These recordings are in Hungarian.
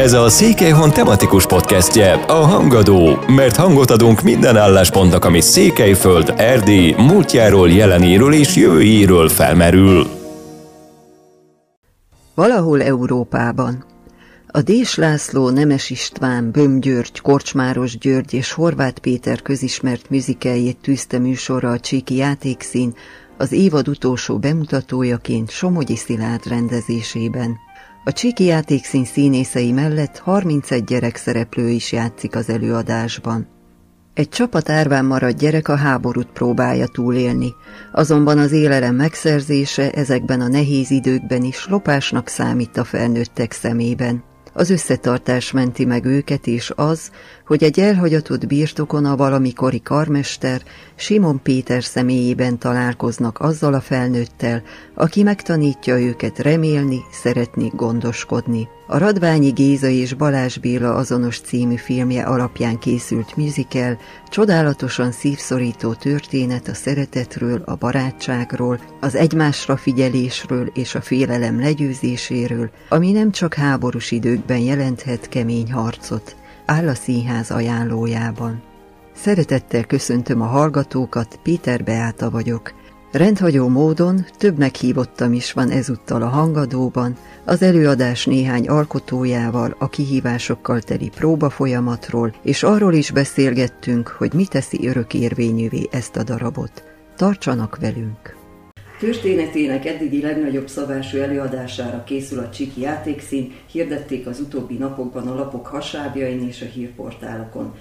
Ez a Székelyhon tematikus podcastje, a Hangadó, mert hangot adunk minden álláspontnak, ami Székelyföld, Erdély, múltjáról, jelenéről és jövőjéről felmerül. Valahol Európában. A Dés László, Nemes István, Böm György, Korcsmáros György és Horváth Péter közismert műzikeljét tűzte műsorra a Csíki játékszín, az évad utolsó bemutatójaként Somogyi Szilárd rendezésében. A Csiki játékszín színészei mellett 31 gyerek szereplő is játszik az előadásban. Egy csapat árván maradt gyerek a háborút próbálja túlélni, azonban az élelem megszerzése ezekben a nehéz időkben is lopásnak számít a felnőttek szemében. Az összetartás menti meg őket és az, hogy egy elhagyatott birtokon a valamikori karmester Simon Péter személyében találkoznak azzal a felnőttel, aki megtanítja őket remélni, szeretni, gondoskodni. A Radványi Géza és Balázs Béla azonos című filmje alapján készült musical csodálatosan szívszorító történet a szeretetről, a barátságról, az egymásra figyelésről és a félelem legyőzéséről, ami nem csak háborús időkben jelenthet kemény harcot, áll a színház ajánlójában. Szeretettel köszöntöm a hallgatókat, Péter Beáta vagyok. Rendhagyó módon több meghívottam is van ezúttal a hangadóban, az előadás néhány alkotójával, a kihívásokkal teli próba folyamatról, és arról is beszélgettünk, hogy mi teszi örökérvényűvé ezt a darabot. Tartsanak velünk! Történetének eddigi legnagyobb szabású előadására készül a Csiki játékszín, hirdették az utóbbi napokban a lapok hasábjain és a hírportálokon.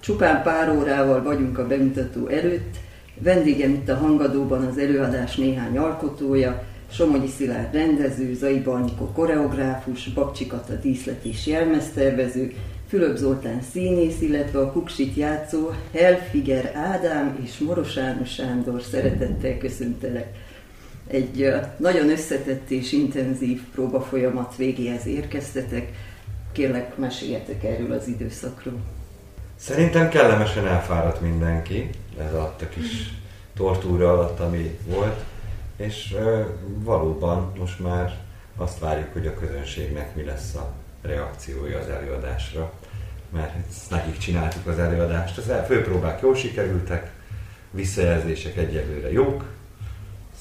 Csupán pár órával vagyunk a bemutató előtt, vendégem itt a hangadóban az előadás néhány alkotója, Somogyi Szilárd rendező, Zai Barnyiko koreográfus, Bakcsikat a díszlet és jelmeztervező, Fülöp Zoltán színész, illetve a Kuksit játszó Helfiger Ádám és Morosános Sándor. Szeretettel köszöntelek egy nagyon összetett és intenzív próbafolyamat végéhez érkeztetek. Kérlek, meséljetek erről az időszakról. Szerintem kellemesen elfáradt mindenki, ez alatt a kis tortúra alatt, ami volt, és valóban most már azt várjuk, hogy a közönségnek mi lesz a reakciója az előadásra, mert nekik csináltuk az előadást, az főpróbák jól sikerültek, visszajelzések egyelőre jók,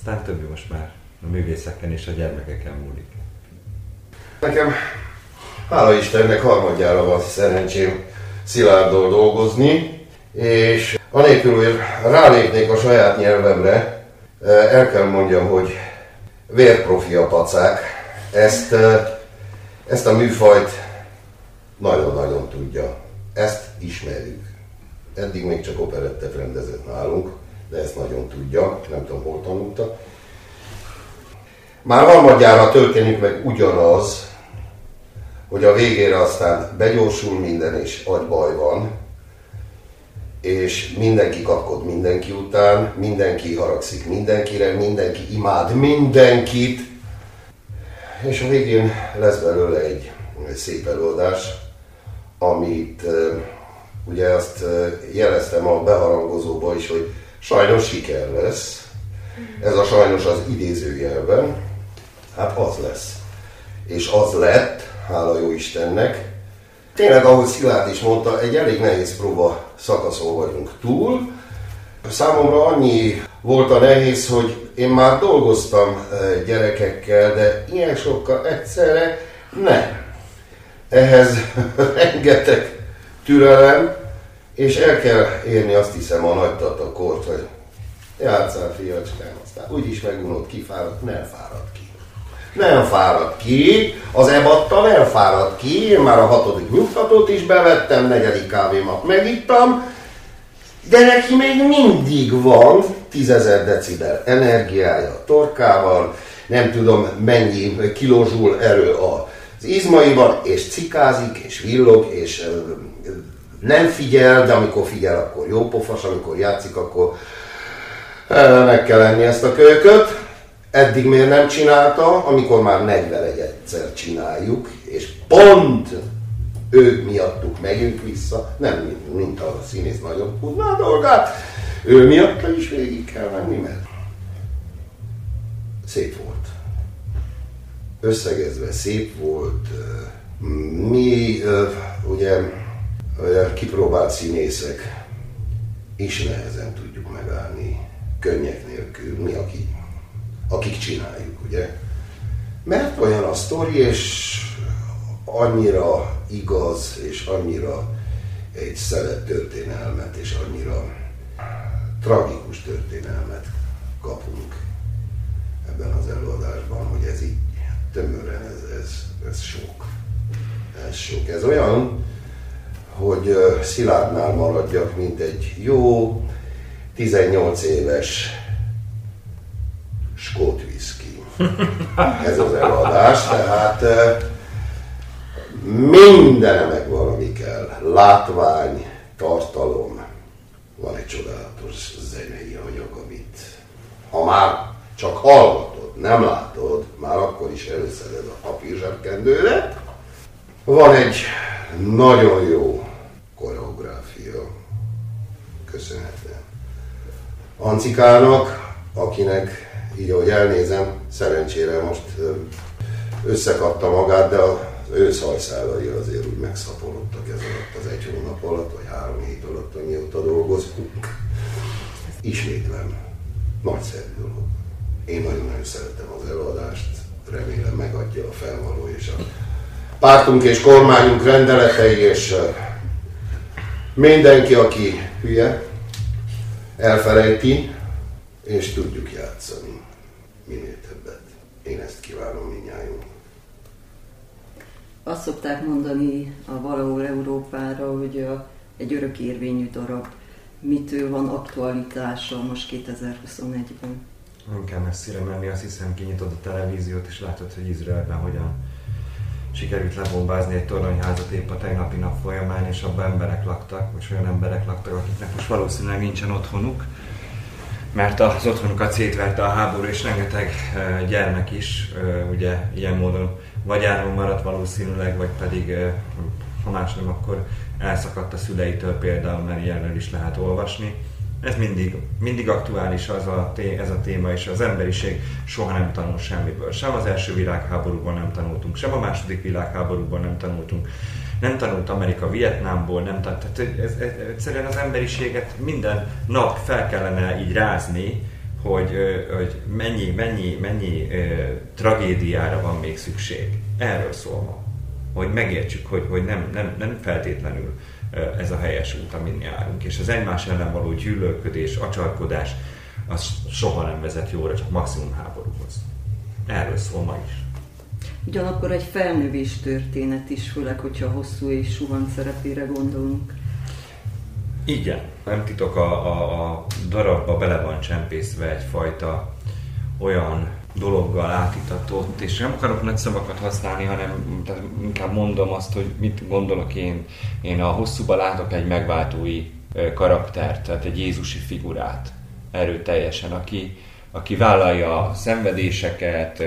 aztán többi most már a művészeken és a gyermekeken múlik. Nekem, hála Istennek, harmadjára van szerencsém Szilárddal dolgozni, és anélkül, hogy rálépnék a saját nyelvemre, eh, el kell mondjam, hogy vérprofi a pacák. Ezt, eh, ezt a műfajt nagyon-nagyon tudja. Ezt ismerjük. Eddig még csak operettet rendezett nálunk de ezt nagyon tudja, nem tudom hol tanulta. Már harmadjára történik meg ugyanaz, hogy a végére aztán begyorsul minden, és agybaj van, és mindenki kapkod mindenki után, mindenki haragszik mindenkire, mindenki imád mindenkit, és a végén lesz belőle egy szép előadás, amit ugye azt jeleztem a beharangozóba is, hogy sajnos siker lesz. Ez a sajnos az idézőjelben. Hát az lesz. És az lett, hála jó Istennek. Tényleg, ahogy Szilárd is mondta, egy elég nehéz próba szakaszon vagyunk túl. Számomra annyi volt a nehéz, hogy én már dolgoztam eh, gyerekekkel, de ilyen sokkal egyszerre nem. Ehhez rengeteg türelem, és el kell érni azt hiszem a nagy kort, hogy játszál fiacskám, aztán úgyis megunod, kifáradt, nem fárad ki. Nem fárad ki, az ebatta nem fárad ki, én már a hatodik nyugtatót is bevettem, negyedik kávémat megittam, de neki még mindig van 10.000 decibel energiája a torkával, nem tudom mennyi kilózsul erő az izmaiban, és cikázik, és villog, és nem figyel, de amikor figyel, akkor jó pofas, amikor játszik, akkor meg kell lenni ezt a kölyköt. Eddig miért nem csinálta, amikor már 41 egyszer csináljuk, és pont ő miattuk megyünk vissza, nem mint a színész nagyon tudná a dolgát, ő miatt is végig kell menni, mert szép volt. Összegezve szép volt, mi ugye kipróbált színészek is nehezen tudjuk megállni könnyek nélkül, mi, akik, akik csináljuk, ugye? Mert olyan a sztori, és annyira igaz, és annyira egy szelet történelmet, és annyira tragikus történelmet kapunk ebben az előadásban, hogy ez így tömören, ez, ez, ez sok. Ez sok. Ez olyan, hogy Szilárdnál maradjak, mint egy jó 18 éves skót viszki. Ez az előadás, tehát minden megvan, ami kell. Látvány, tartalom, van egy csodálatos zenei anyag, amit ha már csak hallgatod, nem látod, már akkor is előszeded a papírzsebkendőre. Van egy nagyon jó koreográfia, köszönhetően Ancikának, akinek így ahogy elnézem, szerencsére most összekapta magát, de az ő szajszálai azért úgy megszaporodtak ez alatt az egy hónap alatt, vagy három hét alatt, amióta dolgozunk. Ismétlem, nagyszerű dolog. Én nagyon-nagyon szeretem az előadást, remélem megadja a felvaló és a pártunk és kormányunk rendeletei, és mindenki, aki hülye, elfelejti, és tudjuk játszani minél többet. Én ezt kívánom mindnyájunk. Azt szokták mondani a valahol Európára, hogy a, egy örökérvényű darab mitől van aktualitása most 2021-ben. Nem kell messzire menni, azt hiszem kinyitod a televíziót, és látod, hogy Izraelben hogyan sikerült lebombázni egy toronyházat épp a tegnapi nap folyamán, és abban emberek laktak, most olyan emberek laktak, akiknek most valószínűleg nincsen otthonuk, mert az otthonukat szétverte a háború, és rengeteg gyermek is, ugye ilyen módon vagy árvon maradt valószínűleg, vagy pedig, ha más nem, akkor elszakadt a szüleitől például, mert ilyenről is lehet olvasni ez mindig, mindig aktuális az a, ez a téma, és az emberiség soha nem tanul semmiből. Sem az első világháborúban nem tanultunk, sem a második világháborúban nem tanultunk. Nem tanult Amerika Vietnámból, nem tanult, tehát ez, ez, egyszerűen az emberiséget minden nap fel kellene így rázni, hogy, hogy mennyi, mennyi, mennyi tragédiára van még szükség. Erről szól ma. Hogy megértsük, hogy, hogy nem, nem, nem feltétlenül ez a helyes út, amin járunk. És az egymás ellen való gyűlölködés, acsarkodás, az soha nem vezet jóra, csak maximum háborúhoz. Erről szól ma is. Ugyanakkor egy felnövés történet is, főleg, hogyha hosszú és suhan szerepére gondolunk. Igen, nem titok, a, a, a darabba bele van csempészve egyfajta olyan dologgal átitatott, és nem akarok nagy szavakat használni, hanem tehát inkább mondom azt, hogy mit gondolok én. Én a hosszúban látok egy megváltói karaktert, tehát egy Jézusi figurát erőteljesen, aki, aki vállalja a szenvedéseket,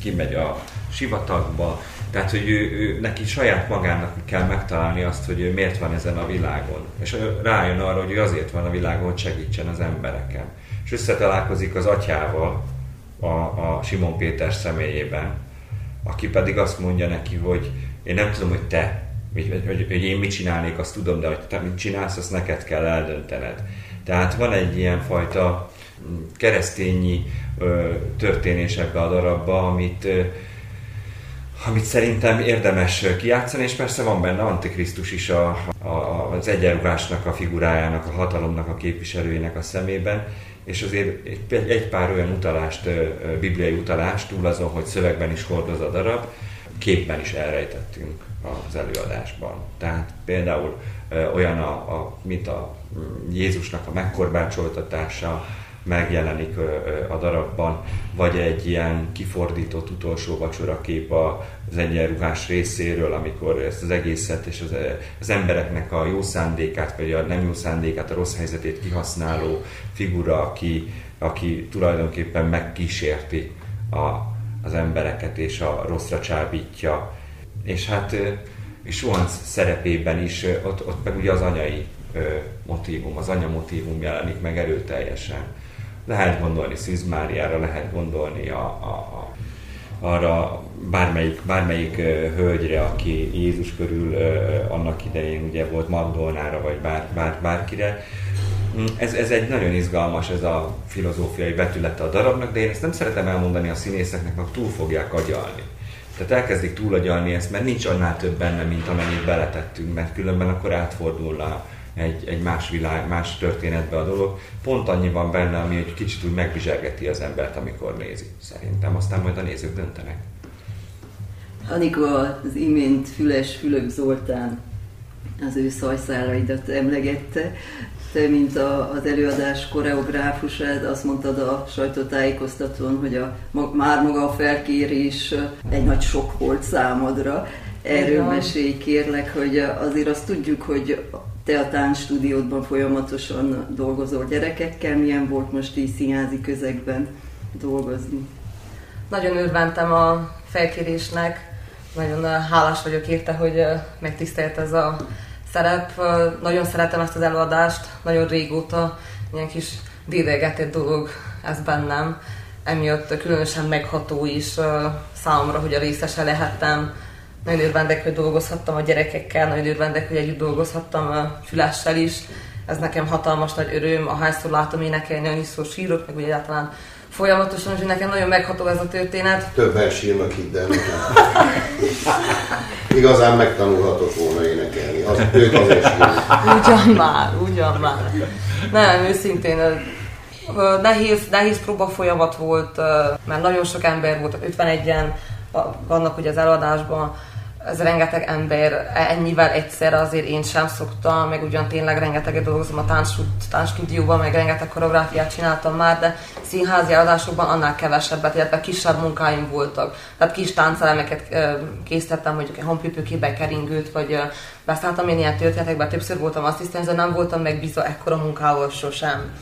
kimegy a sivatagba, tehát, hogy ő, ő, neki saját magának kell megtalálni azt, hogy ő miért van ezen a világon. És rájön arra, hogy ő azért van a világon, hogy segítsen az embereken. És összetalálkozik az atyával, a, a Simon Péter személyében, aki pedig azt mondja neki, hogy én nem tudom, hogy te, hogy, hogy, hogy én mit csinálnék, azt tudom, de hogy te mit csinálsz, azt neked kell eldöntened. Tehát van egy ilyen fajta mm, keresztényi ö, történés ebbe a darabba, amit, ö, amit szerintem érdemes kijátszani, és persze van benne Antikrisztus is a, a, az egyenruhásnak, a figurájának, a hatalomnak a képviselőjének a szemében, és azért egy, egy pár olyan utalást, bibliai utalást, túl azon, hogy szövegben is hordoz a darab, képben is elrejtettünk az előadásban. Tehát például olyan, a, a, mint a Jézusnak a megkorbácsoltatása, megjelenik a darabban, vagy egy ilyen kifordított utolsó vacsora kép az egyenruhás részéről, amikor ezt az egészet és az, embereknek a jó szándékát, vagy a nem jó szándékát, a rossz helyzetét kihasználó figura, aki, aki tulajdonképpen megkísérti a, az embereket és a rosszra csábítja. És hát és Johannes szerepében is, ott, ott meg ugye az anyai motívum, az anya motívum jelenik meg erőteljesen lehet gondolni Máriára, lehet gondolni a, a, a arra bármelyik, bármelyik hölgyre, aki Jézus körül annak idején ugye volt Magdolnára, vagy bár, bár, bárkire. Mm, ez, ez egy nagyon izgalmas, ez a filozófiai vetülete a darabnak, de én ezt nem szeretem elmondani a színészeknek, mert túl fogják agyalni. Tehát elkezdik túlagyalni ezt, mert nincs annál több benne, mint amennyit beletettünk, mert különben akkor átfordulna egy, egy más világ, más történetbe a dolog. Pont annyi van benne, ami egy kicsit úgy megbizsergeti az embert, amikor nézi. Szerintem aztán majd a nézők döntenek. Anikó az imént Füles Fülöp Zoltán az ő szajszálaidat emlegette. Te, mint a, az előadás koreográfusát, azt mondtad a sajtótájékoztatón, hogy a, már maga a felkérés egy nagy sok volt számodra. Erről mesélj kérlek, hogy azért azt tudjuk, hogy te a táncstúdiódban folyamatosan dolgozol gyerekekkel, milyen volt most így színházi közegben dolgozni? Nagyon örventem a felkérésnek, nagyon hálás vagyok érte, hogy megtisztelt ez a szerep. Nagyon szeretem ezt az előadást, nagyon régóta, ilyen kis dédelgetett dolog ez bennem. Emiatt különösen megható is számomra, hogy a részese lehettem. Nagyon örvendek, hogy dolgozhattam a gyerekekkel, nagyon örvendek, hogy együtt dolgozhattam a Fülessel is. Ez nekem hatalmas nagy öröm, ahányszor látom énekelni, annyiszor sírok, meg úgy egyáltalán folyamatosan, hogy nekem nagyon megható ez a történet. Többen sírnak hidd el Igazán megtanulhatok volna énekelni. Az, ők azért sírnak. Ugyan már, ugyan már. Nem, őszintén nehéz, nehéz próba folyamat volt, mert nagyon sok ember volt, 51-en vannak ugye az eladásban, ez rengeteg ember, ennyivel egyszer azért én sem szoktam, meg ugyan tényleg rengeteget dolgozom a táncstúdióban, meg rengeteg koreográfiát csináltam már, de színházi adásokban annál kevesebbet, illetve kisebb munkáim voltak. Tehát kis táncelemeket készítettem, mondjuk egy honpipőkébe keringőt, vagy beszálltam én ilyen történetekben, többször voltam asszisztens, de nem voltam megbízva ekkora munkával sosem.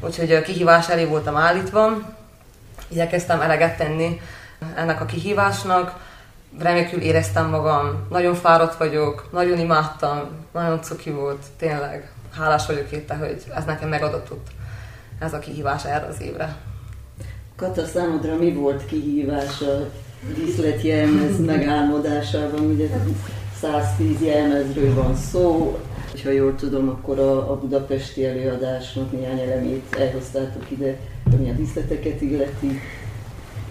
Úgyhogy kihívás elé voltam állítva, igyekeztem eleget tenni ennek a kihívásnak, remekül éreztem magam, nagyon fáradt vagyok, nagyon imádtam, nagyon cuki volt, tényleg. Hálás vagyok érte, hogy ez nekem megadatott ez a kihívás erre az évre. Kata, számodra mi volt kihívás a díszletjelmez megálmodásában? Ugye 110 jelmezről van szó, és ha jól tudom, akkor a, a budapesti előadásnak néhány elemét elhoztátok ide, ami a díszleteket illeti.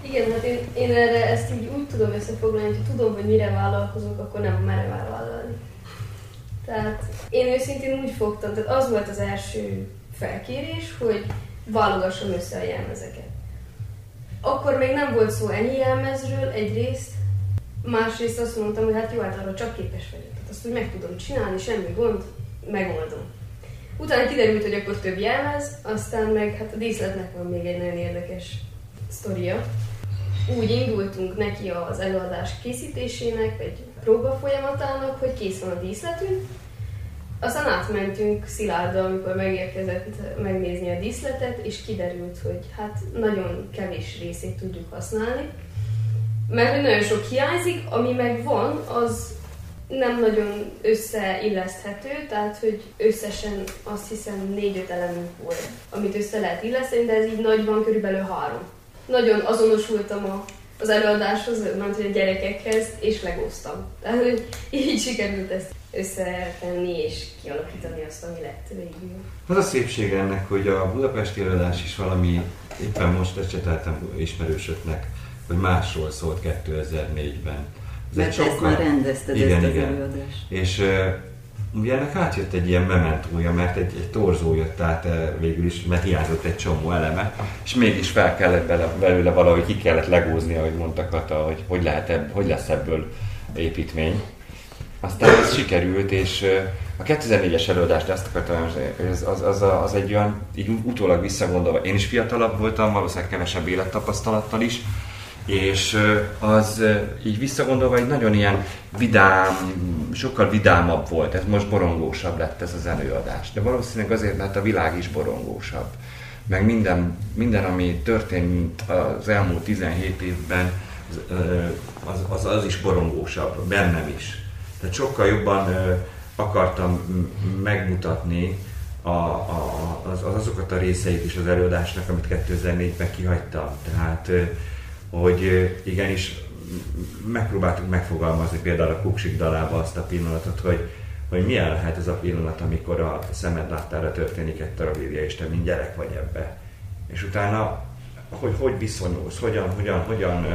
Igen, hát én, én erre ezt így úgy tudom összefoglalni, hogy tudom, hogy mire vállalkozok, akkor nem merem elvállalni. Tehát én őszintén úgy fogtam, tehát az volt az első felkérés, hogy válogassam össze a jelmezeket. Akkor még nem volt szó ennyi jelmezről egyrészt, másrészt azt mondtam, hogy hát jó, hát arra csak képes vagyok. Tehát azt úgy meg tudom csinálni, semmi gond, megoldom. Utána kiderült, hogy akkor több jelmez, aztán meg hát a díszletnek van még egy nagyon érdekes sztoria úgy indultunk neki az előadás készítésének, vagy próba folyamatának, hogy kész van a díszletünk. Aztán átmentünk Szilárda, amikor megérkezett megnézni a díszletet, és kiderült, hogy hát nagyon kevés részét tudjuk használni. Mert nagyon sok hiányzik, ami meg van, az nem nagyon összeilleszthető, tehát hogy összesen azt hiszem négy-öt elemünk volt, amit össze lehet illeszteni, de ez így nagyban körülbelül három nagyon azonosultam a, az előadáshoz, mert a gyerekekhez, és legóztam. Tehát, hogy így sikerült ezt összetenni és kialakítani azt, ami lett végül. Az a szépség ennek, hogy a budapesti előadás is valami, éppen most ecseteltem ismerősöknek, hogy másról szólt 2004-ben. Ez Mert sokkal... ezt már rendezted, igen, ezt az igen. előadást. És ugye ennek átjött egy ilyen mementója, mert egy, egy torzó jött át eh, végül is, mert hiányzott egy csomó eleme, és mégis fel kellett bele, belőle valahogy ki kellett legózni, ahogy mondta Kata, hogy hogy, lehet ebb, hogy lesz ebből építmény. Aztán ez sikerült, és eh, a 2004-es előadást azt akartam, az, az, az, az egy olyan, így utólag visszagondolva, én is fiatalabb voltam, valószínűleg kevesebb élettapasztalattal is, és az így visszagondolva egy nagyon ilyen vidám, sokkal vidámabb volt, ez most borongósabb lett ez az előadás. De valószínűleg azért, mert a világ is borongósabb. Meg minden, minden ami történt az elmúlt 17 évben, az, az, az is borongósabb, bennem is. Tehát sokkal jobban akartam megmutatni a, a, az, azokat a részeit is az előadásnak, amit 2004-ben kihagytam. Tehát hogy igenis megpróbáltuk megfogalmazni például a Kuksik dalába azt a pillanatot, hogy, hogy milyen lehet ez a pillanat, amikor a szemed láttára történik egy tragédia, és te mind gyerek vagy ebbe. És utána, hogy hogy viszonyulsz, hogyan, hogyan, hogyan,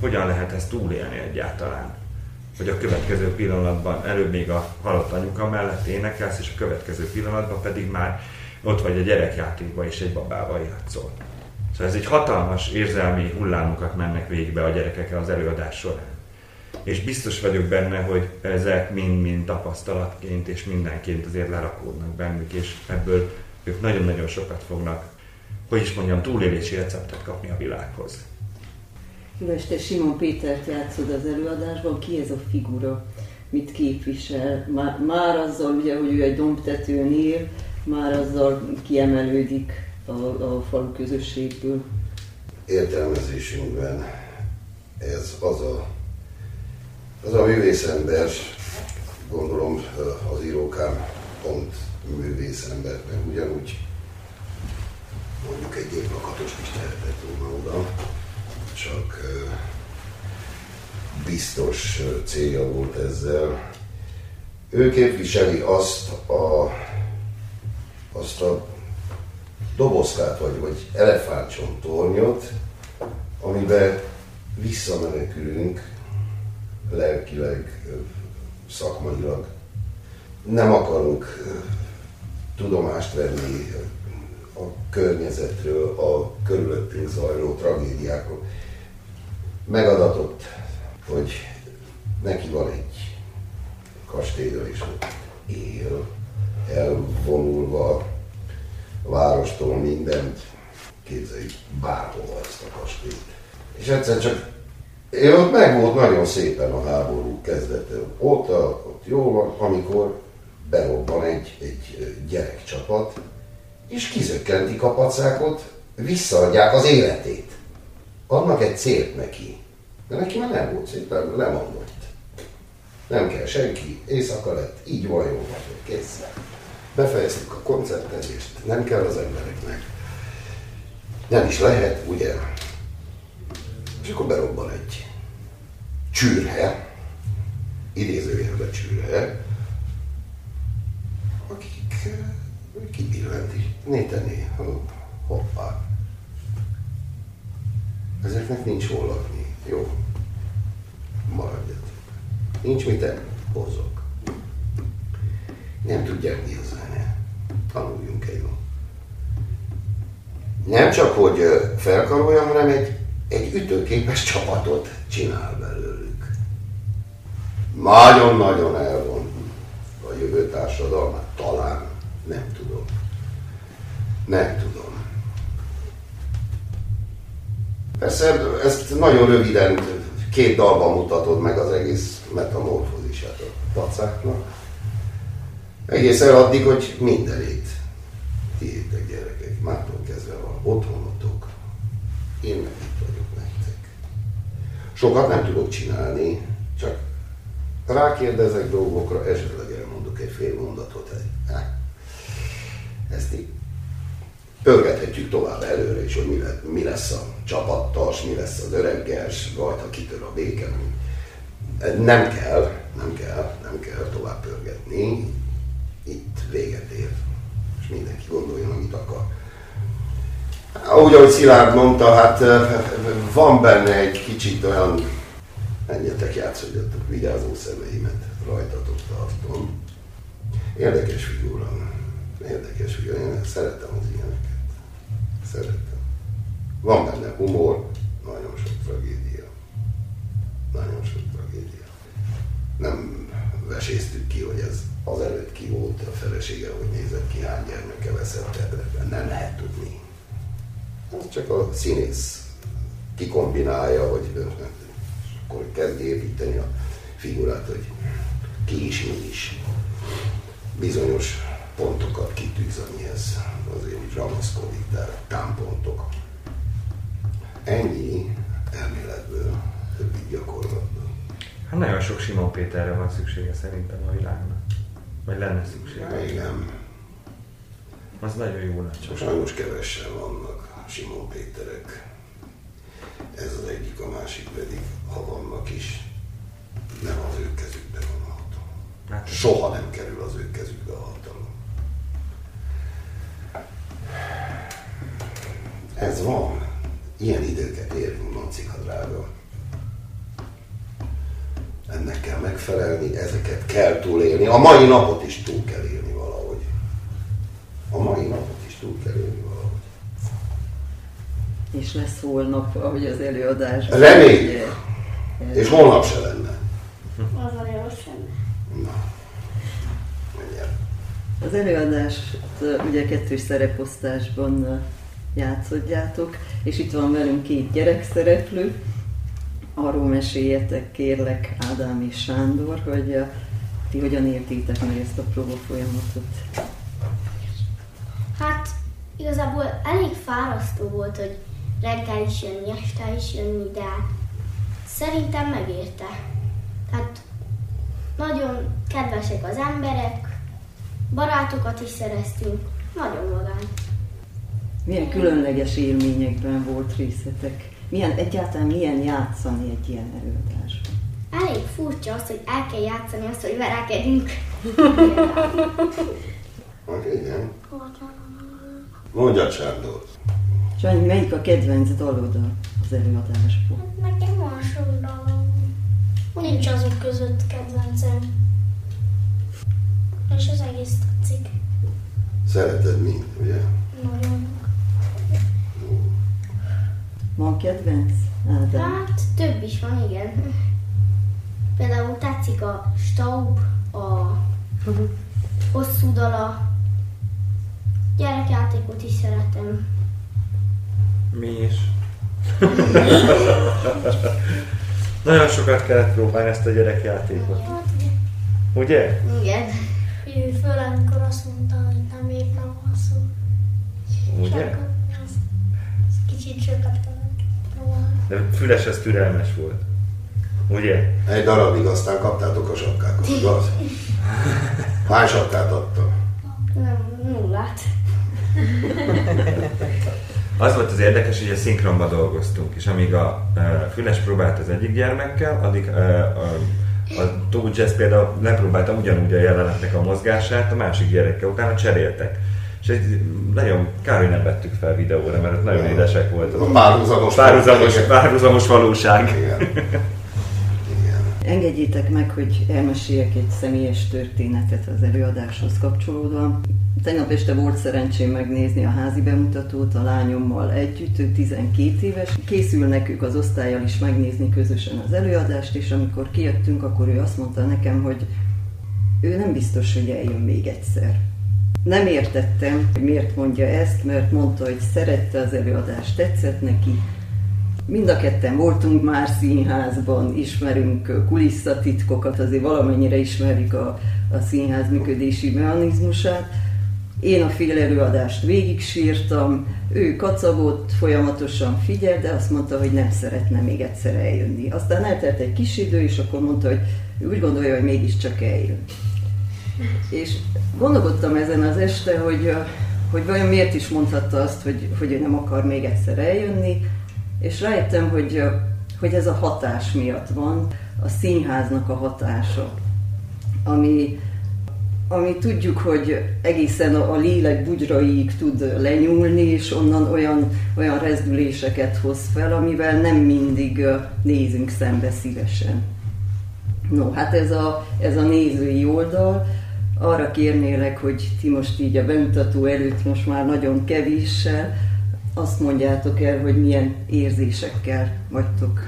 hogyan lehet ezt túlélni egyáltalán. Hogy a következő pillanatban előbb még a halott anyuka mellett énekelsz, és a következő pillanatban pedig már ott vagy a gyerekjátékban és egy babával játszol. Szóval ez egy hatalmas érzelmi hullámokat mennek végbe a gyerekekkel az előadás során. És biztos vagyok benne, hogy ezek mind-mind tapasztalatként és mindenként azért lerakódnak bennük, és ebből ők nagyon-nagyon sokat fognak, hogy is mondjam, túlélési receptet kapni a világhoz. Jó este, Simon Pétert játszod az előadásban. Ki ez a figura? Mit képvisel? Már, már azzal, ugye, hogy ő egy dombtetőn él, már azzal kiemelődik a, a falu közösségből. Értelmezésünkben ez az a, az a művészember, gondolom az írókám pont művészember, mert ugyanúgy mondjuk egy éplakatos is tehetett volna oda, csak biztos célja volt ezzel. Ő képviseli azt a, azt a dobozkát, vagy, vagy elefántcsontornyot, amiben visszamenekülünk lelkileg, szakmailag. Nem akarunk tudomást venni a környezetről, a körülöttünk zajló tragédiákról. Megadatott, hogy neki van egy kastélya, és él, elvonulva a várostól mindent, képzeljük bárhol ezt a kastélyt. És egyszer csak én ott meg volt nagyon szépen a háború kezdete. Ott, a, ott jó van, amikor berobban egy, egy gyerekcsapat, és kizökkentik a pacákot, visszaadják az életét. Adnak egy célt neki. De neki már nem volt szépen, lemondott. Nem kell senki, éjszaka lett, így van jó, kész befejeztük a koncertezést, nem kell az embereknek. Nem is lehet, ugye? És akkor berobban egy csűrhe, idézőjelben csűrhe, akik kibillenti, nétené, hoppá. Ezeknek nincs hol lakni. Jó, maradjatok. Nincs mit enni, hozzok. Nem tudják mi az tanuljunk egy Nem csak, hogy felkarolja, hanem egy, egy ütőképes csapatot csinál belőlük. Nagyon-nagyon elvon a jövő társadalmat, talán, nem tudom. Nem tudom. Persze ezt nagyon röviden, két dalban mutatod meg az egész metamorfózisát a pacáknak. Egészen addig, hogy mindenét tiétek gyerekek, mától kezdve van otthonotok, én meg itt vagyok nektek. Sokat nem tudok csinálni, csak rákérdezek dolgokra, esetleg elmondok egy fél mondatot, hogy eh, ezt így pörgethetjük tovább előre is, hogy mi, le, mi lesz a csapattars, mi lesz az öreggers, rajta kitör a béke. Nem kell, nem kell, nem kell tovább pörgetni, véget ér, és mindenki gondoljon, amit akar. Ahogy ahogy Szilárd mondta, hát van benne egy kicsit olyan, menjetek, játszodjatok, vigyázó szemeimet, rajtatok tartom. Érdekes figura, érdekes figura, én szeretem az ilyeneket. Szeretem. Van benne humor, nagyon sok tragédia. Nagyon sok tragédia. Nem veséztük ki, hogy ez azelőtt ki volt a felesége, hogy nézett ki, hány gyermeke veszett ebben. Nem lehet tudni. Ez csak a színész kikombinálja, hogy akkor kezd építeni a figurát, hogy ki is, mi is. Bizonyos pontokat kitűz, amihez azért így ramaszkodik, de támpontok. Ennyi elméletből, többi gyakorlatból. Hát nagyon sok Simon Péterre van szüksége szerintem a világnak. Vagy lenne szükség. Ja, igen. Az nagyon jó lenne. Sajnos kevesen vannak Simon Péterek. Ez az egyik, a másik pedig, ha vannak is, nem az ő kezükben van a hatalom. Hát, Soha nem kerül az ő kezükbe a hatalom. Ez van. Ilyen időket érünk, Mancika drága. Ennek kell megfelelni, ezeket kell túlélni. A mai napot is túl kell élni valahogy. A mai napot is túl kell élni valahogy. És lesz holnap, ahogy az előadásban. Reméljük. És holnap se lenne. Az. Na, menjen. Az előadást ugye kettős szereposztásban játszodjátok, és itt van velünk két gyerekszereplő. Arról meséljetek, kérlek, Ádám és Sándor, hogy ö, ti hogyan értétek meg ezt a próba folyamatot. Hát igazából elég fárasztó volt, hogy reggel is jönni, este is jönni, de szerintem megérte. Tehát nagyon kedvesek az emberek, barátokat is szereztünk, nagyon vagány. Milyen különleges élményekben volt részletek? Milyen, egyáltalán milyen játszani egy ilyen előadásban? Elég furcsa az, hogy el kell játszani azt, hogy verekedünk. Hát igen. Mondja Sándor. Sanyi, melyik a kedvenc dalod az előadásból? Nekem van sok dalom. Nincs azok között kedvencem. És az egész tetszik. Szereted mind, ugye? Nagyon. Kedvenc? Ádám? Hát több is van, igen. Például tetszik a Staub, a hosszú dala. Gyerekjátékot is szeretem. Mi is. Nagyon sokat kellett próbálni ezt a gyerekjátékot. Hát, Ugye? Igen. Föl, amikor azt mondta, hogy nem a szó. És Ugye? az kicsit sokat. De Füles ez türelmes volt. Ugye? Egy darabig aztán kaptátok a sapkákat, igaz? Hány sapkát adtam? Nem, nullát. Az volt az érdekes, hogy a szinkronban dolgoztunk, és amíg a uh, Füles próbált az egyik gyermekkel, addig uh, a, a Tóth Jazz például lepróbálta ugyanúgy a jelenetnek a mozgását, a másik gyerekkel utána cseréltek. És egy, nagyon kár, hogy nem vettük fel videóra, mert ott nagyon édesek voltak. Párhuzamos. Párhuzamos, párhuzamos valóság. Igen. Igen. Engedjétek meg, hogy elmeséljek egy személyes történetet az előadáshoz kapcsolódóan. Tegnap este volt szerencsém megnézni a házi bemutatót a lányommal együtt, ő 12 éves. Készülnek ők az osztályjal is megnézni közösen az előadást, és amikor kijöttünk, akkor ő azt mondta nekem, hogy ő nem biztos, hogy eljön még egyszer. Nem értettem, miért mondja ezt, mert mondta, hogy szerette az előadást, tetszett neki, Mind a ketten voltunk már színházban, ismerünk kulisszatitkokat, azért valamennyire ismerjük a, a színház működési mechanizmusát. Én a fél előadást végig sírtam, ő kacagott, folyamatosan figyel, de azt mondta, hogy nem szeretne még egyszer eljönni. Aztán eltelt egy kis idő, és akkor mondta, hogy úgy gondolja, hogy mégiscsak eljön. És gondolkodtam ezen az este, hogy, hogy vajon miért is mondhatta azt, hogy, hogy ő nem akar még egyszer eljönni, és rájöttem, hogy, hogy ez a hatás miatt van, a színháznak a hatása, ami, ami tudjuk, hogy egészen a, a lélek bugyraig tud lenyúlni, és onnan olyan, olyan rezdüléseket hoz fel, amivel nem mindig nézünk szembe szívesen. No, hát ez a, ez a nézői oldal. Arra kérnélek, hogy ti most így a bemutató előtt most már nagyon kevéssel, azt mondjátok el, hogy milyen érzésekkel vagytok.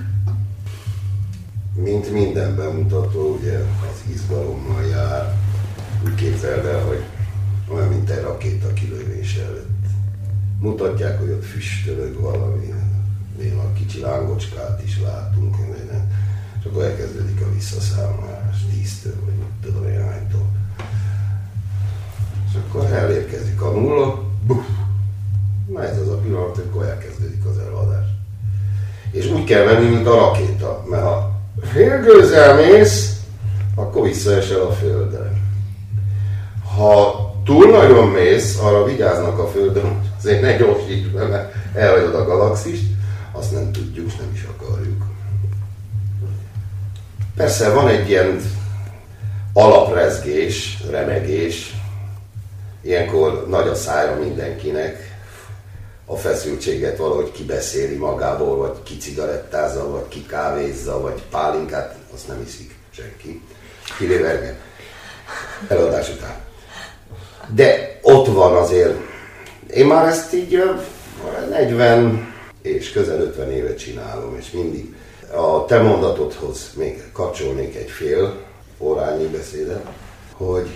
Mint minden bemutató, ugye az izgalommal jár. Úgy képzeld el, hogy olyan, mint egy rakéta kilövés előtt. Mutatják, hogy ott füstölög valami, néha kicsi lángocskát is látunk, és akkor elkezdődik a visszaszámolás, tíztől, vagy mit tudom én hánytól. Akkor elérkezik a nulla, buf, Na ez az a pillanat, amikor elkezdődik az előadás. És úgy kell menni, mint a rakéta, mert ha félgőzzel mész, akkor visszaesel a földre. Ha túl nagyon mész, arra vigyáznak a földön, azért ne gyorsíts be, mert elhagyod a galaxist, azt nem tudjuk, nem is akarjuk. Persze van egy ilyen alaprezgés, remegés, ilyenkor nagy a szája mindenkinek, a feszültséget valahogy kibeszéli magából, vagy kicigarettázza, vagy kikávézza, vagy pálinkát, azt nem iszik senki. Kivéve eladás után. De ott van azért, én már ezt így ö, 40 és közel 50 éve csinálom, és mindig a te mondatodhoz még kapcsolnék egy fél órányi beszédet, hogy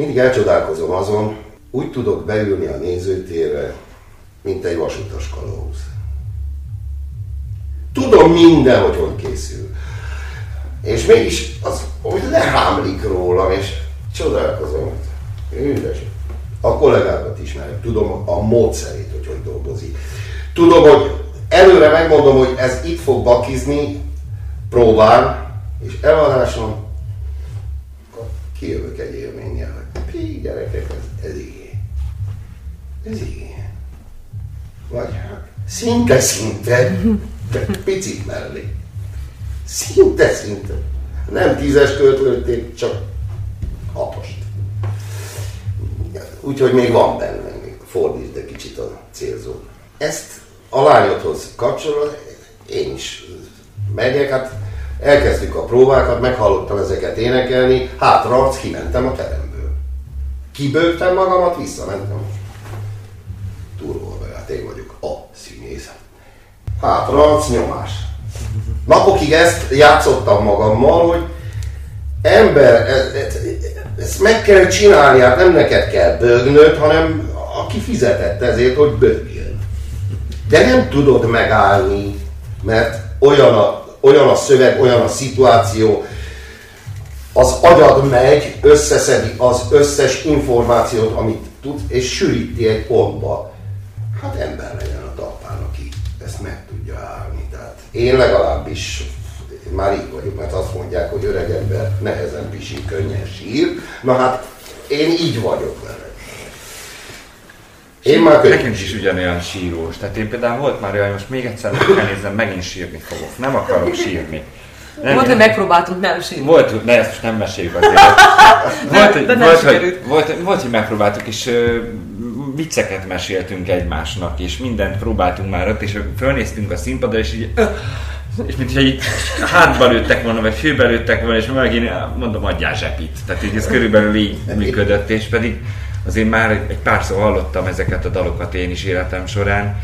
mindig elcsodálkozom azon, úgy tudok beülni a nézőtérre, mint egy vasutas kalóz. Tudom minden, hogy hogy készül. És mégis az, hogy lehámlik rólam, és csodálkozom, hogy ügyes. A kollégákat ismerem, tudom a módszerét, hogy hogy dolgozik. Tudom, hogy előre megmondom, hogy ez itt fog bakizni, próbál, és eladáson kijövök egy élménnyel, pi, gyerekek, ez, ez igen. Ez igen. Vagy hát szinte-szinte, de picit mellé. Szinte-szinte. Nem tízes lőtték, csak hatost. Úgyhogy még van benne, még fordítsd egy kicsit a célzó. Ezt a lányodhoz kapcsolva én is megyek, hát elkezdtük a próbákat, meghallottam ezeket énekelni, hátraarc, kimentem a teremből. Kibőgtem magamat, visszamentem. Turbolva, hát én vagyok a színész. Hátraarc, nyomás. Napokig ezt játszottam magammal, hogy ember, ezt, ezt, ezt meg kell csinálni, hát nem neked kell bőgnöd, hanem aki fizetett ezért, hogy bőgjön. De nem tudod megállni, mert olyan a, olyan a szöveg, olyan a szituáció, az agyad megy, összeszedi az összes információt, amit tud, és sűríti egy pontba. Hát ember legyen a talpán, aki ezt meg tudja állni. Tehát én legalábbis már így vagyok, mert azt mondják, hogy öreg ember nehezen pisik, könnyen sír. Na hát én így vagyok vele. Én már könnyen Nekünk is ugyanolyan sírós. Tehát én például volt már olyan, most még egyszer meg kell néznem, megint sírni fogok. Nem akarok sírni. Nem, Volt, hogy megpróbáltunk nem sírni. Volt, ne ezt most nem meséljük azért. volt, hogy, de nem volt, hogy, volt, volt, hogy megpróbáltuk, és ö, vicceket meséltünk egymásnak, és mindent próbáltunk már ott, és fölnéztünk a színpadra, és így ö, és mint hogy így hátba lőttek volna, vagy főbe lőttek volna, és megint mondom, adjál zsepit. Tehát így ez körülbelül így működött, és pedig azért már egy párszor hallottam ezeket a dalokat én is életem során,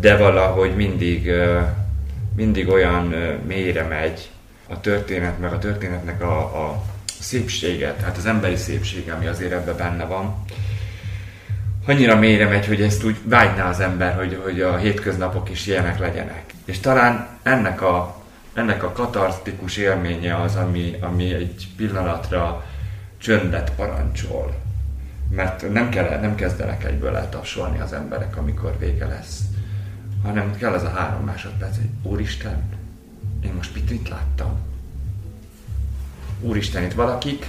de valahogy mindig, mindig olyan mélyre megy a történet, meg a történetnek a, a szépsége, tehát az emberi szépsége, ami azért ebben benne van, annyira mélyre megy, hogy ezt úgy vágyná az ember, hogy, hogy a hétköznapok is ilyenek legyenek. És talán ennek a, ennek a katartikus élménye az, ami, ami egy pillanatra csöndet parancsol. Mert nem, kell, nem kezdenek egyből eltapsolni az emberek, amikor vége lesz. Hanem kell az a három másodperc, hogy Úristen, én most mit, láttam? Úristen, itt valakik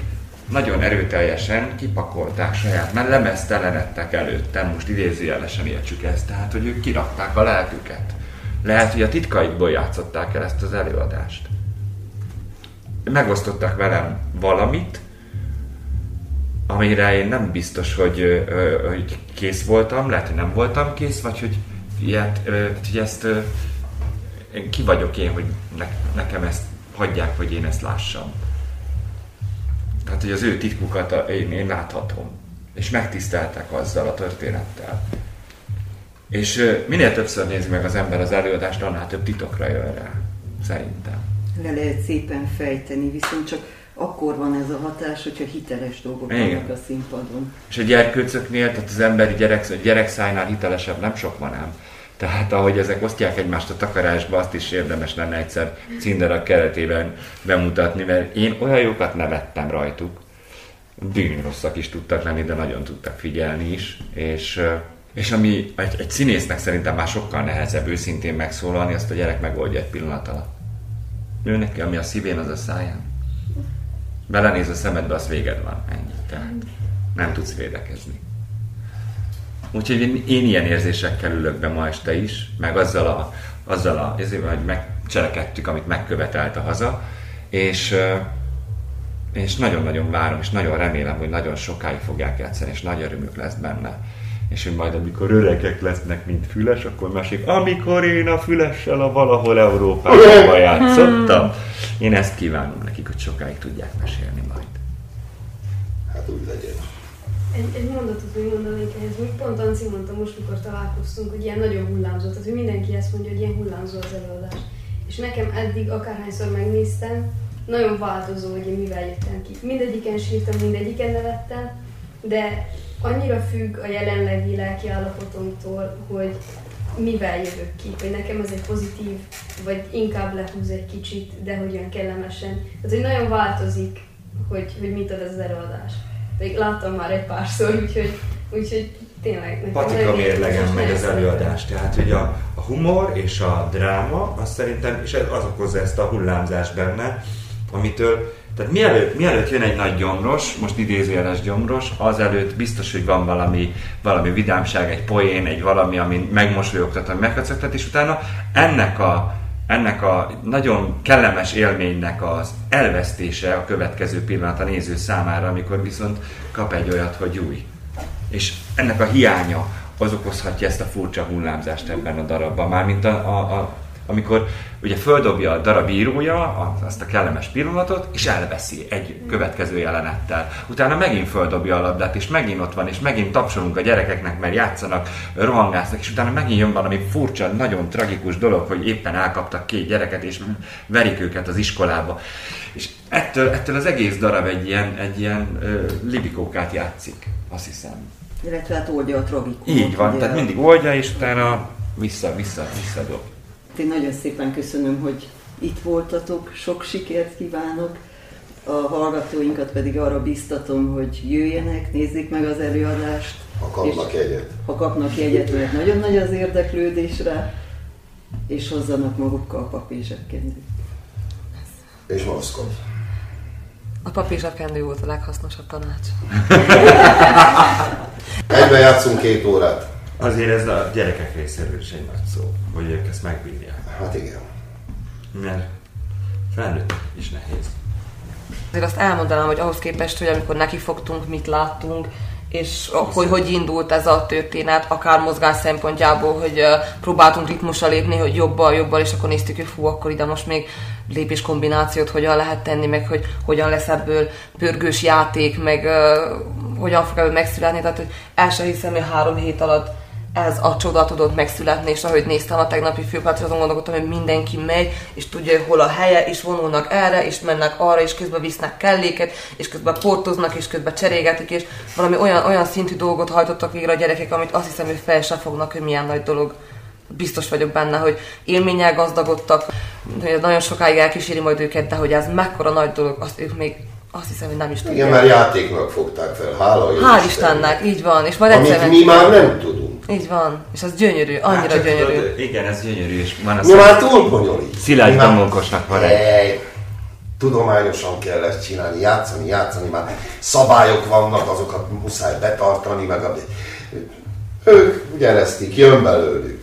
nagyon erőteljesen kipakolták saját, mert lemeztelenedtek előttem, most idézőjelesen értsük ezt, tehát hogy ők kirakták a lelküket. Lehet, hogy a titkaikból játszották el ezt az előadást. Megosztottak velem valamit, amire én nem biztos, hogy, hogy kész voltam, lehet, hogy nem voltam kész, vagy hogy, ilyet, ö, hogy ezt én ki vagyok én, hogy ne, nekem ezt hagyják, hogy én ezt lássam. Tehát, hogy az ő titkukat én, én láthatom. És megtiszteltek azzal a történettel. És minél többször nézi meg az ember az előadást, annál több titokra jön rá. Szerintem. Le lehet szépen fejteni, viszont csak akkor van ez a hatás, hogyha hiteles dolgok Igen. vannak a színpadon. És a gyerkőcöknél, tehát az emberi gyerek, gyerekszájnál hitelesebb nem sok van ám. Tehát ahogy ezek osztják egymást a takarásba, azt is érdemes lenne egyszer Cinderak keretében bemutatni, mert én olyan jókat nevettem rajtuk. Bűn rosszak is tudtak lenni, de nagyon tudtak figyelni is. És, és ami egy, egy színésznek szerintem már sokkal nehezebb őszintén megszólalni, azt a gyerek megoldja egy pillanat alatt. Ő neki, ami a szívén, az a száján. Belenéz a szemedbe, az véged van. Ennyi. Tehát nem tudsz védekezni. Úgyhogy én, én ilyen érzésekkel ülök be ma este is, meg azzal a, azzal a, ezért, hogy megcselekedtük, amit megkövetelt a haza, és, és nagyon-nagyon várom, és nagyon remélem, hogy nagyon sokáig fogják játszani, és nagy örömük lesz benne. És hogy majd amikor öregek lesznek, mint füles, akkor mesék, amikor én a fülessel a valahol Európában játszottam. Én ezt kívánom nekik, hogy sokáig tudják mesélni majd. Hát úgy legyen. Egy, egy mondatot még mondanék ehhez, hogy pont Anci mondta most, mikor találkoztunk, hogy ilyen nagyon hullámzó, tehát hogy mindenki ezt mondja, hogy ilyen hullámzó az előadás. És nekem eddig, akárhányszor megnéztem, nagyon változó, hogy én mivel jöttem ki. Mindegyiken sírtam, mindegyiken nevettem, de annyira függ a jelenlegi lelki állapotomtól, hogy mivel jövök ki, hogy nekem ez egy pozitív, vagy inkább lehúz egy kicsit, de hogy olyan kellemesen. Tehát, hogy nagyon változik, hogy, hogy mit ad az előadás. Még láttam már egy párszor, úgyhogy, úgyhogy tényleg Patika mérlegem megy az előadás. Tehát, hogy a, a humor és a dráma, azt szerintem, és az okozza ezt a hullámzást benne, amitől tehát mielőtt, mielőtt jön egy nagy gyomros, most idézőjeles gyomros, azelőtt biztos, hogy van valami, valami vidámság, egy poén, egy valami, ami megmosolyogtat, ami megkacagtat, és utána ennek a, ennek a nagyon kellemes élménynek az elvesztése a következő pillanat a néző számára, amikor viszont kap egy olyat, hogy új. És ennek a hiánya az okozhatja ezt a furcsa hullámzást ebben a darabban, mármint a, a, a amikor ugye földobja a darab írója azt a kellemes pillanatot, és elveszi egy következő jelenettel. Utána megint földobja a labdát, és megint ott van, és megint tapsolunk a gyerekeknek, mert játszanak, rohangásznak, és utána megint jön valami furcsa, nagyon tragikus dolog, hogy éppen elkaptak két gyereket, és verik őket az iskolába. És ettől, ettől az egész darab egy ilyen, egy ilyen uh, libikókát játszik, azt hiszem. Illetve hát oldja a tragikumot. Így van, ugye? tehát mindig oldja, és utána vissza, vissza, visszadob. Én nagyon szépen köszönöm, hogy itt voltatok, sok sikert kívánok, a hallgatóinkat pedig arra biztatom, hogy jöjjenek, nézzék meg az előadást. Ha kapnak jegyet. Ha kapnak jegyet, mert nagyon nagy az érdeklődésre, és hozzanak magukkal papírzsebkendőt. És maszkot. A papírzsebkendő volt a leghasznosabb tanács. Egyben játszunk két órát. Azért ez a gyerekek részéről is egy nagy szó, hogy ők ezt megbírják. Hát igen. Mert felnőtt is nehéz. Azért azt elmondanám, hogy ahhoz képest, hogy amikor nekifogtunk, mit láttunk, és hogy hogy indult ez a történet, akár mozgás szempontjából, hogy próbáltunk ritmusra lépni, hogy jobbal, jobbal, és akkor néztük, hogy fú, akkor ide most még lépés kombinációt hogyan lehet tenni, meg hogy hogyan lesz ebből pörgős játék, meg uh, hogyan fog ebből megszületni, tehát hogy el sem hiszem, hogy három hét alatt ez a csoda tudott megszületni, és ahogy néztem a tegnapi filmet, azon gondolkodtam, hogy mindenki megy, és tudja, hogy hol a helye, és vonulnak erre, és mennek arra, és közben visznek kelléket, és közben portoznak, és közben cserégetik, és valami olyan, olyan szintű dolgot hajtottak végre a gyerekek, amit azt hiszem, hogy fel sem fognak, hogy milyen nagy dolog. Biztos vagyok benne, hogy élménnyel gazdagodtak, hogy nagyon sokáig elkíséri majd őket, de hogy ez mekkora nagy dolog, azt ők még azt hiszem, hogy nem is tudják. Igen, mert játéknak fogták fel, hála Hál' Istennek, így van. És majd Amit mi már nem tudunk. Így van, és az gyönyörű, annyira hát, gyönyörű. Tudod, igen, ez gyönyörű, és van az... Mi már túl bonyolít. Szilágy Damolkosnak van egy. Tudományosan kell ezt csinálni, játszani, játszani, már szabályok vannak, azokat muszáj betartani, meg a... Ők ugyaneztik, jön belőlük.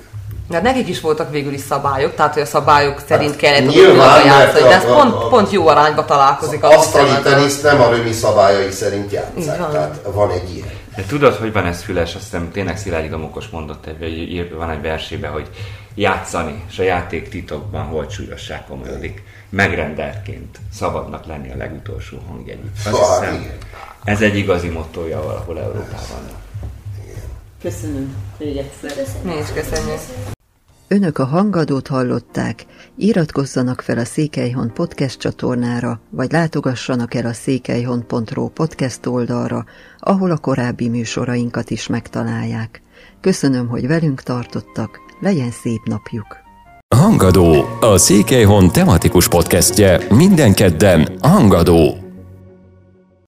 Ja, nekik is voltak végül is szabályok, tehát hogy a szabályok szerint hát, kellett a játszani, de ez a, pont, a, pont jó arányba találkozik. Az asztali teniszt nem a römi szabályai szerint játszák, van. tehát van egy ilyen. De tudod, hogy van ez füles? Azt hiszem tényleg Szilágyi Domokos mondott, egy, van egy versébe, hogy játszani, és a játék titokban volt súlyosság komolyodik. Megrendeltként szabadnak lenni a legutolsó hangjegyik. Azt hiszem, ez egy igazi mottoja valahol Európában. Köszönöm még egyszer. Mi is köszönjük. Önök a hangadót hallották, iratkozzanak fel a Székelyhon podcast csatornára, vagy látogassanak el a székelyhon.ro podcast oldalra, ahol a korábbi műsorainkat is megtalálják. Köszönöm, hogy velünk tartottak, legyen szép napjuk! Hangadó, a Székelyhon tematikus podcastje minden kedden Hangadó.